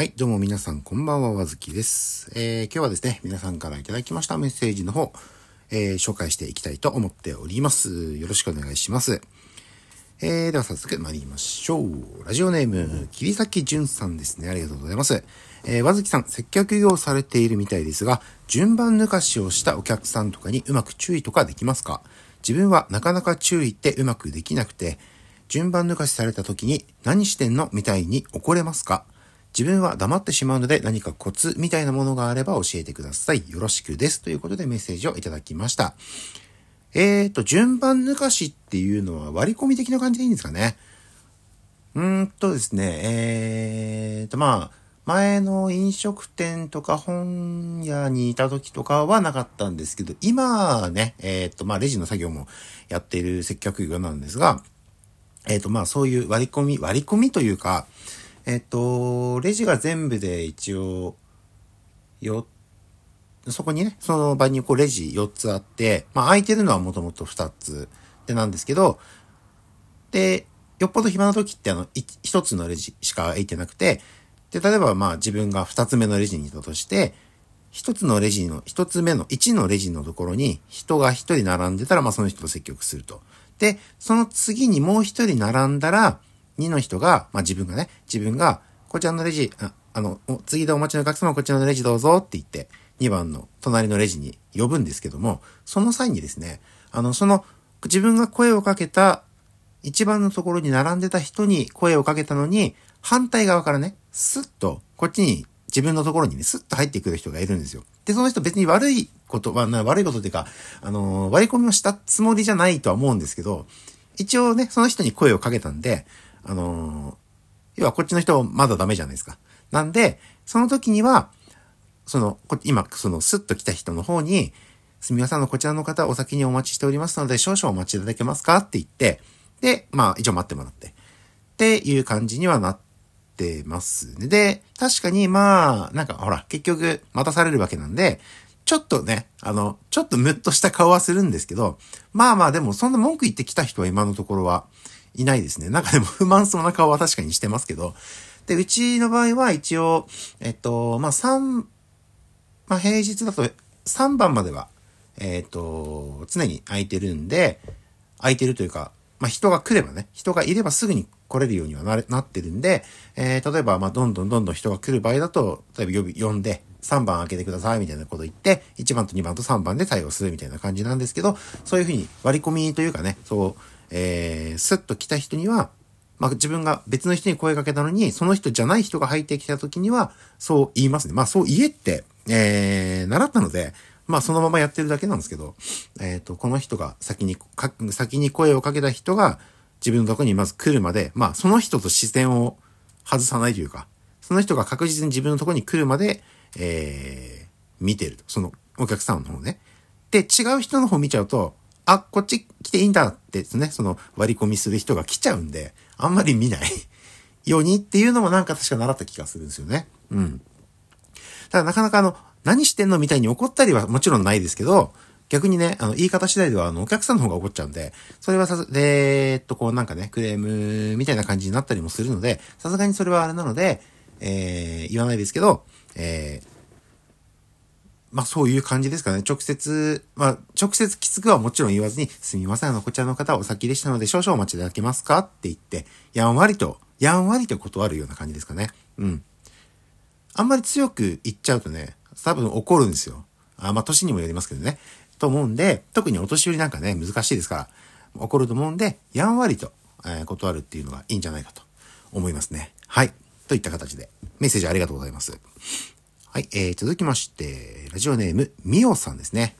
はい、どうも皆さん、こんばんは、わずきです。えー、今日はですね、皆さんからいただきましたメッセージの方、えー、紹介していきたいと思っております。よろしくお願いします。えー、では早速参りましょう。ラジオネーム、桐崎淳さんですね。ありがとうございます。えー、わずきさん、接客業されているみたいですが、順番抜かしをしたお客さんとかにうまく注意とかできますか？自分はなかなか注意ってうまくできなくて、順番抜かしされた時に何してんの？みたいに怒れますか？自分は黙ってしまうので何かコツみたいなものがあれば教えてください。よろしくです。ということでメッセージをいただきました。えーと、順番抜かしっていうのは割り込み的な感じでいいんですかね。うーんとですね、えーと、まあ、前の飲食店とか本屋にいた時とかはなかったんですけど、今はね、えーと、まあ、レジの作業もやっている接客業なんですが、えーと、まあ、そういう割り込み、割り込みというか、えっと、レジが全部で一応、よ、そこにね、その場にこうレジ4つあって、まあ空いてるのはもともと2つでなんですけど、で、よっぽど暇な時ってあの、1つのレジしか空いてなくて、で、例えばまあ自分が2つ目のレジにいたとして、1つのレジの、1つ目の1のレジのところに人が1人並んでたら、まあその人と接客すると。で、その次にもう1人並んだら、2の人が、まあ自分がね、自分が、こちらのレジ、ああの、次でお待ちのお客様こちらのレジどうぞって言って、2番の隣のレジに呼ぶんですけども、その際にですね、あの、その、自分が声をかけた、一番のところに並んでた人に声をかけたのに、反対側からね、スッと、こっちに、自分のところにね、スッと入ってくる人がいるんですよ。で、その人別に悪いこと、まあ、悪いことっていうか、あのー、割り込みをしたつもりじゃないとは思うんですけど、一応ね、その人に声をかけたんで、あのー、要はこっちの人まだダメじゃないですか。なんで、その時には、その、今、その、スッと来た人の方に、すみません、の、こちらの方お先にお待ちしておりますので、少々お待ちいただけますかって言って、で、まあ、一応待ってもらって。っていう感じにはなってますね。で、確かに、まあ、なんか、ほら、結局、待たされるわけなんで、ちょっとね、あの、ちょっとムッとした顔はするんですけど、まあまあ、でも、そんな文句言ってきた人は今のところはいないですね。なんかでも 不満そうな顔は確かにしてますけど。で、うちの場合は一応、えっと、まあ、3、まあ、平日だと3番までは、えっと、常に空いてるんで、空いてるというか、まあ、人が来ればね、人がいればすぐに来れるようにはななってるんで、えー、例えば、まあ、どんどんどんどん人が来る場合だと、例えば呼び、呼んで、3番開けてくださいみたいなこと言って、1番と2番と3番で対応するみたいな感じなんですけど、そういうふうに割り込みというかね、そう、えー、スッと来た人には、まあ、自分が別の人に声かけたのに、その人じゃない人が入ってきた時には、そう言いますね。まあ、そう言えって、えー、習ったので、まあ、そのままやってるだけなんですけど、えっ、ー、と、この人が先に、先に声をかけた人が、自分のとこにまず来るまで、まあ、その人と視線を外さないというか、その人が確実に自分のとこに来るまで、えー、見てると。そのお客さんの方ね。で、違う人の方見ちゃうと、あ、こっち来ていいんだってですね、その割り込みする人が来ちゃうんで、あんまり見ない ようにっていうのもなんか確か習った気がするんですよね。うん。ただなかなかあの、何してんのみたいに怒ったりはもちろんないですけど、逆にね、あの、言い方次第では、あの、お客さんの方が怒っちゃうんで、それはさす、で、えっと、こうなんかね、クレームみたいな感じになったりもするので、さすがにそれはあれなので、えー、言わないですけど、えー、まあそういう感じですかね。直接、まあ直接きつくはもちろん言わずに、すみません、あの、こちらの方お先でしたので少々お待ちいただけますかって言って、やんわりと、やんわりと断るような感じですかね。うん。あんまり強く言っちゃうとね、多分怒るんですよ。あまあ年にもよりますけどね。と思うんで、特にお年寄りなんかね、難しいですから、怒ると思うんで、やんわりと、えー、断るっていうのがいいんじゃないかと思いますね。はい。といった形で、メッセージありがとうございます。はい、えー、続きまして、ラジオネーム、みおさんですね。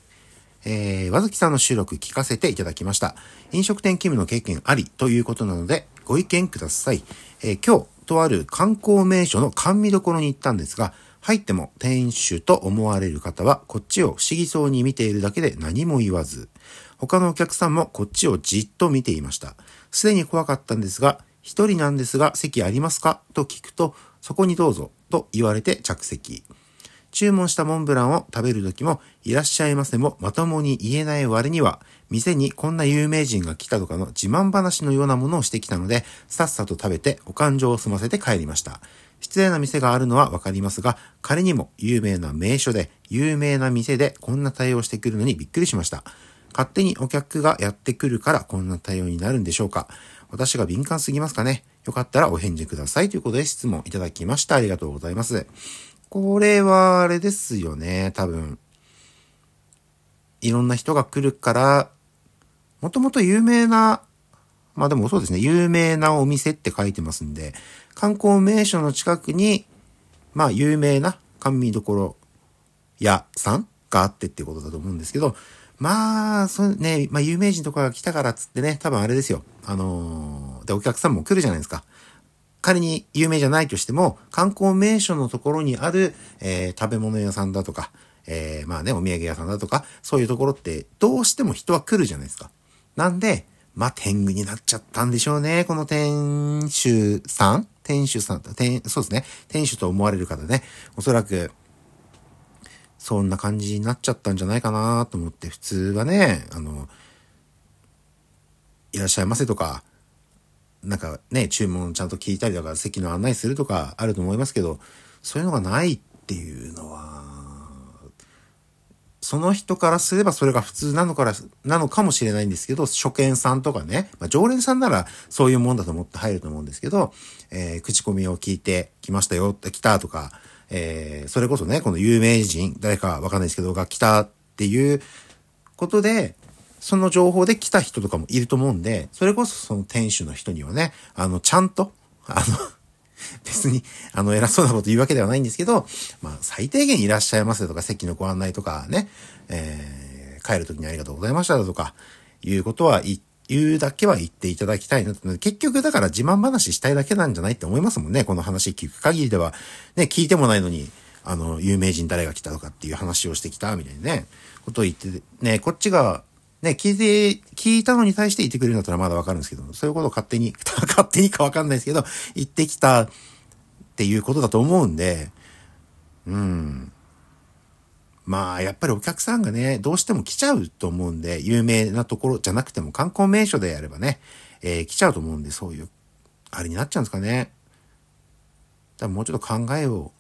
えー、和月さんの収録聞かせていただきました。飲食店勤務の経験ありということなので、ご意見ください。えー、今日、とある観光名所の甘味処に行ったんですが、入っても店主と思われる方は、こっちを不思議そうに見ているだけで何も言わず、他のお客さんもこっちをじっと見ていました。すでに怖かったんですが、一人なんですが席ありますか？と聞くと、そこにどうぞと言われて着席。注文したモンブランを食べる時も、いらっしゃいませもまともに言えない割には、店にこんな有名人が来たとかの自慢話のようなものをしてきたので、さっさと食べてお感情を済ませて帰りました。失礼な店があるのはわかりますが、仮にも有名な名所で、有名な店でこんな対応してくるのにびっくりしました。勝手にお客がやってくるからこんな対応になるんでしょうか私が敏感すぎますかねよかったらお返事くださいということで質問いただきました。ありがとうございます。これはあれですよね、多分。いろんな人が来るから、もともと有名なまあでもそうですね、有名なお店って書いてますんで、観光名所の近くに、まあ有名な甘味どころ屋さんがあってってことだと思うんですけど、まあ、そうね、まあ有名人とかが来たからっつってね、多分あれですよ。あのー、で、お客さんも来るじゃないですか。仮に有名じゃないとしても、観光名所のところにある、えー、食べ物屋さんだとか、えー、まあね、お土産屋さんだとか、そういうところって、どうしても人は来るじゃないですか。なんで、まあ、天狗になっちゃったんでしょうね。この店主さん店主さん、店、そうですね。店主と思われる方ね。おそらく、そんな感じになっちゃったんじゃないかなと思って、普通はね、あの、いらっしゃいませとか、なんかね、注文ちゃんと聞いたりとか、席の案内するとかあると思いますけど、そういうのがないっていうのは、その人からすればそれが普通なのから、なのかもしれないんですけど、初見さんとかね、まあ、常連さんならそういうもんだと思って入ると思うんですけど、えー、口コミを聞いて来ましたよ、来たとか、えー、それこそね、この有名人、誰かわかんないですけど、が来たっていうことで、その情報で来た人とかもいると思うんで、それこそその店主の人にはね、あの、ちゃんと、あの 別に、あの、偉そうなこと言うわけではないんですけど、まあ、最低限いらっしゃいませとか、席のご案内とかね、えー、帰るときにありがとうございましたとか、いうことは言うだけは言っていただきたいなと。結局だから自慢話したいだけなんじゃないって思いますもんね。この話聞く限りでは。ね、聞いてもないのに、あの、有名人誰が来たとかっていう話をしてきたみたいなね、ことを言って、ね、こっちがね、聞いて、聞いたのに対して言ってくれるんだったらまだわかるんですけど、そういうことを勝手に、勝手にかわかんないですけど、言ってきたっていうことだと思うんで、うん。まあ、やっぱりお客さんがね、どうしても来ちゃうと思うんで、有名なところじゃなくても観光名所でやればね、えー、来ちゃうと思うんで、そういう、あれになっちゃうんですかね。だもうちょっと考えを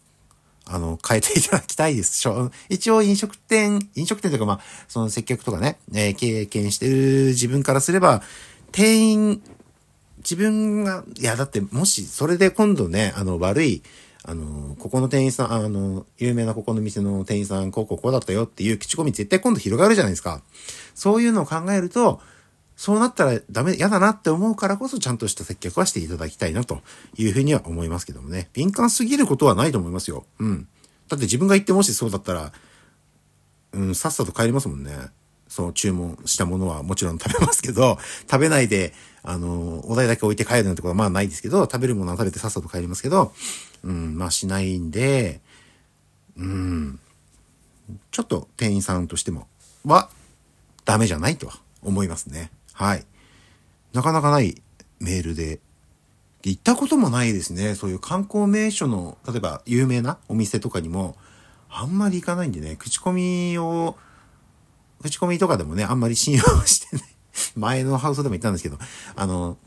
あの、変えていただきたいです。一応飲食店、飲食店というかまあ、その接客とかね、えー、経験してる自分からすれば、店員、自分が、いや、だってもし、それで今度ね、あの、悪い、あの、ここの店員さん、あの、有名なここの店の店員さん、こうこうこうだったよっていう口コミ絶対今度広がるじゃないですか。そういうのを考えると、そうなったらダメ、嫌だなって思うからこそちゃんとした接客はしていただきたいなというふうには思いますけどもね。敏感すぎることはないと思いますよ。うん。だって自分が言ってもしそうだったら、うん、さっさと帰りますもんね。その注文したものはもちろん食べますけど、食べないで、あの、お題だけ置いて帰るなんてことはまあないですけど、食べるものは食べてさっさと帰りますけど、うん、まあしないんで、うん、ちょっと店員さんとしても、は、ダメじゃないとは思いますね。はい。なかなかないメールで。行ったこともないですね。そういう観光名所の、例えば有名なお店とかにも、あんまり行かないんでね、口コミを、口コミとかでもね、あんまり信用してない。前のハウスでも言ったんですけど、あの、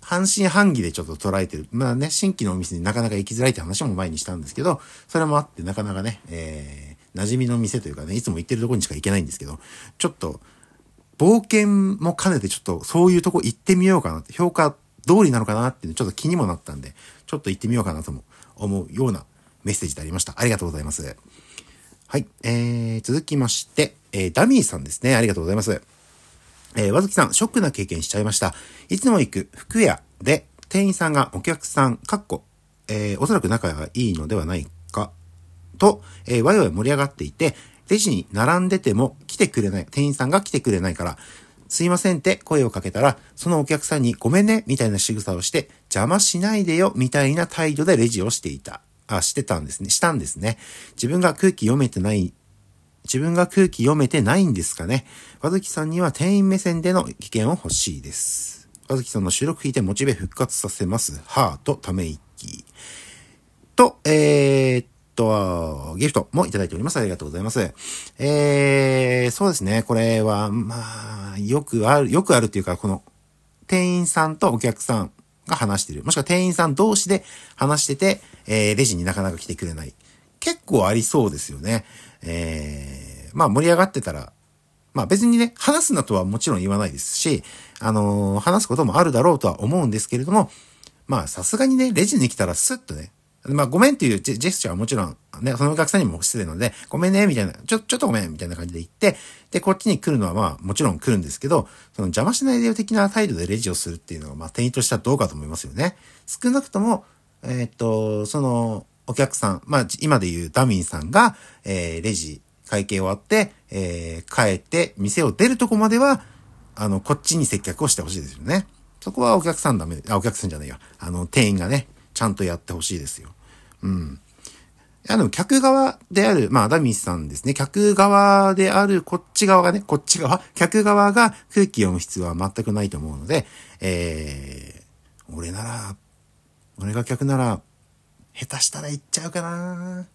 半信半疑でちょっと捉えてる。まあね、新規のお店になかなか行きづらいって話も前にしたんですけど、それもあってなかなかね、えー、馴染みの店というかね、いつも行ってるとこにしか行けないんですけど、ちょっと、冒険も兼ねてちょっとそういうとこ行ってみようかなって、評価通りなのかなっていうのちょっと気にもなったんで、ちょっと行ってみようかなとも思うようなメッセージでありました。ありがとうございます。はい。えー、続きまして、えー、ダミーさんですね。ありがとうございます。えー、わずきさん、ショックな経験しちゃいました。いつも行く服屋で、店員さんがお客さん、かっこ、えー、おそらく仲がいいのではないか、と、えー、ワイワイ盛り上がっていて、レジに並んでても来てくれない、店員さんが来てくれないから、すいませんって声をかけたら、そのお客さんにごめんね、みたいな仕草をして、邪魔しないでよ、みたいな態度でレジをしていた。あ、してたんですね。したんですね。自分が空気読めてない、自分が空気読めてないんですかね。和月さんには店員目線での意見を欲しいです。和月さんの収録聞いてモチベ復活させます。ハート、ため息。と、えー、っと、ギフトもいただいております。ありがとうございます。えー、そうですね。これは、まあ、よくある、よくあるっていうか、この、店員さんとお客さんが話してる。もしくは店員さん同士で話してて、えー、レジになかなか来てくれない。結構ありそうですよね。えー、まあ盛り上がってたら、まあ別にね、話すなとはもちろん言わないですし、あのー、話すこともあるだろうとは思うんですけれども、まあさすがにね、レジに来たらスッとね、まあ、ごめんっていうジェスチャーはもちろん、ね、そのお客さんにも失礼なので、ごめんね、みたいな、ちょ、ちょっとごめん、みたいな感じで言って、で、こっちに来るのはまあ、もちろん来るんですけど、その邪魔しないでよ的な態度でレジをするっていうのは、まあ、店員としてはどうかと思いますよね。少なくとも、えー、っと、その、お客さん、まあ、今で言うダミンさんが、えー、レジ、会計終わって、えー、帰って、店を出るとこまでは、あの、こっちに接客をしてほしいですよね。そこはお客さんダメ、あ、お客さんじゃないよ。あの、店員がね、ちゃんとやってほしいですよ。うん。あの、客側である、まあ、ダミスさんですね。客側である、こっち側がね、こっち側、客側が空気読む必要は全くないと思うので、えー、俺なら、俺が客なら、下手したら行っちゃうかな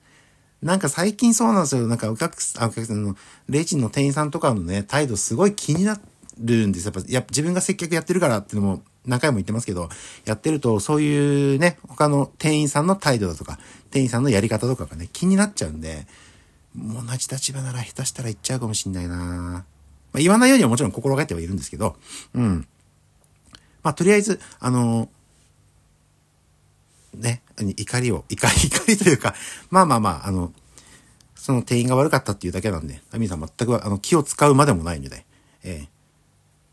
なんか最近そうなんですよ。なんかお客さん、お客さんの、レジの店員さんとかのね、態度すごい気になるんですやっぱ、やっぱ自分が接客やってるからっていうのも何回も言ってますけど、やってると、そういうね、他の店員さんの態度だとか、店員さんのやり方とかがね、気になっちゃうんで、同じ立場なら下手したら言っちゃうかもしんないなまあ、言わないようにはもちろん心がけてはいるんですけど、うん。まあ、とりあえず、あのね、怒りを、怒り、怒りというか、まあまあまあ、あの、その店員が悪かったっていうだけなんで、アミさん全くあの気を使うまでもないので、えー、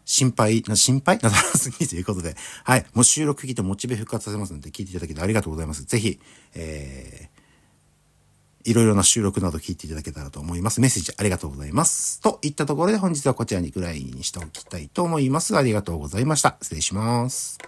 心配な、心配？なさらすぎということで、はい。もう収録聞いてモチベ復活させますので、聞いていただけてありがとうございます。ぜひ、えー、いろいろな収録など聞いていただけたらと思います。メッセージありがとうございます。といったところで本日はこちらにぐらいにしておきたいと思います。ありがとうございました。失礼します。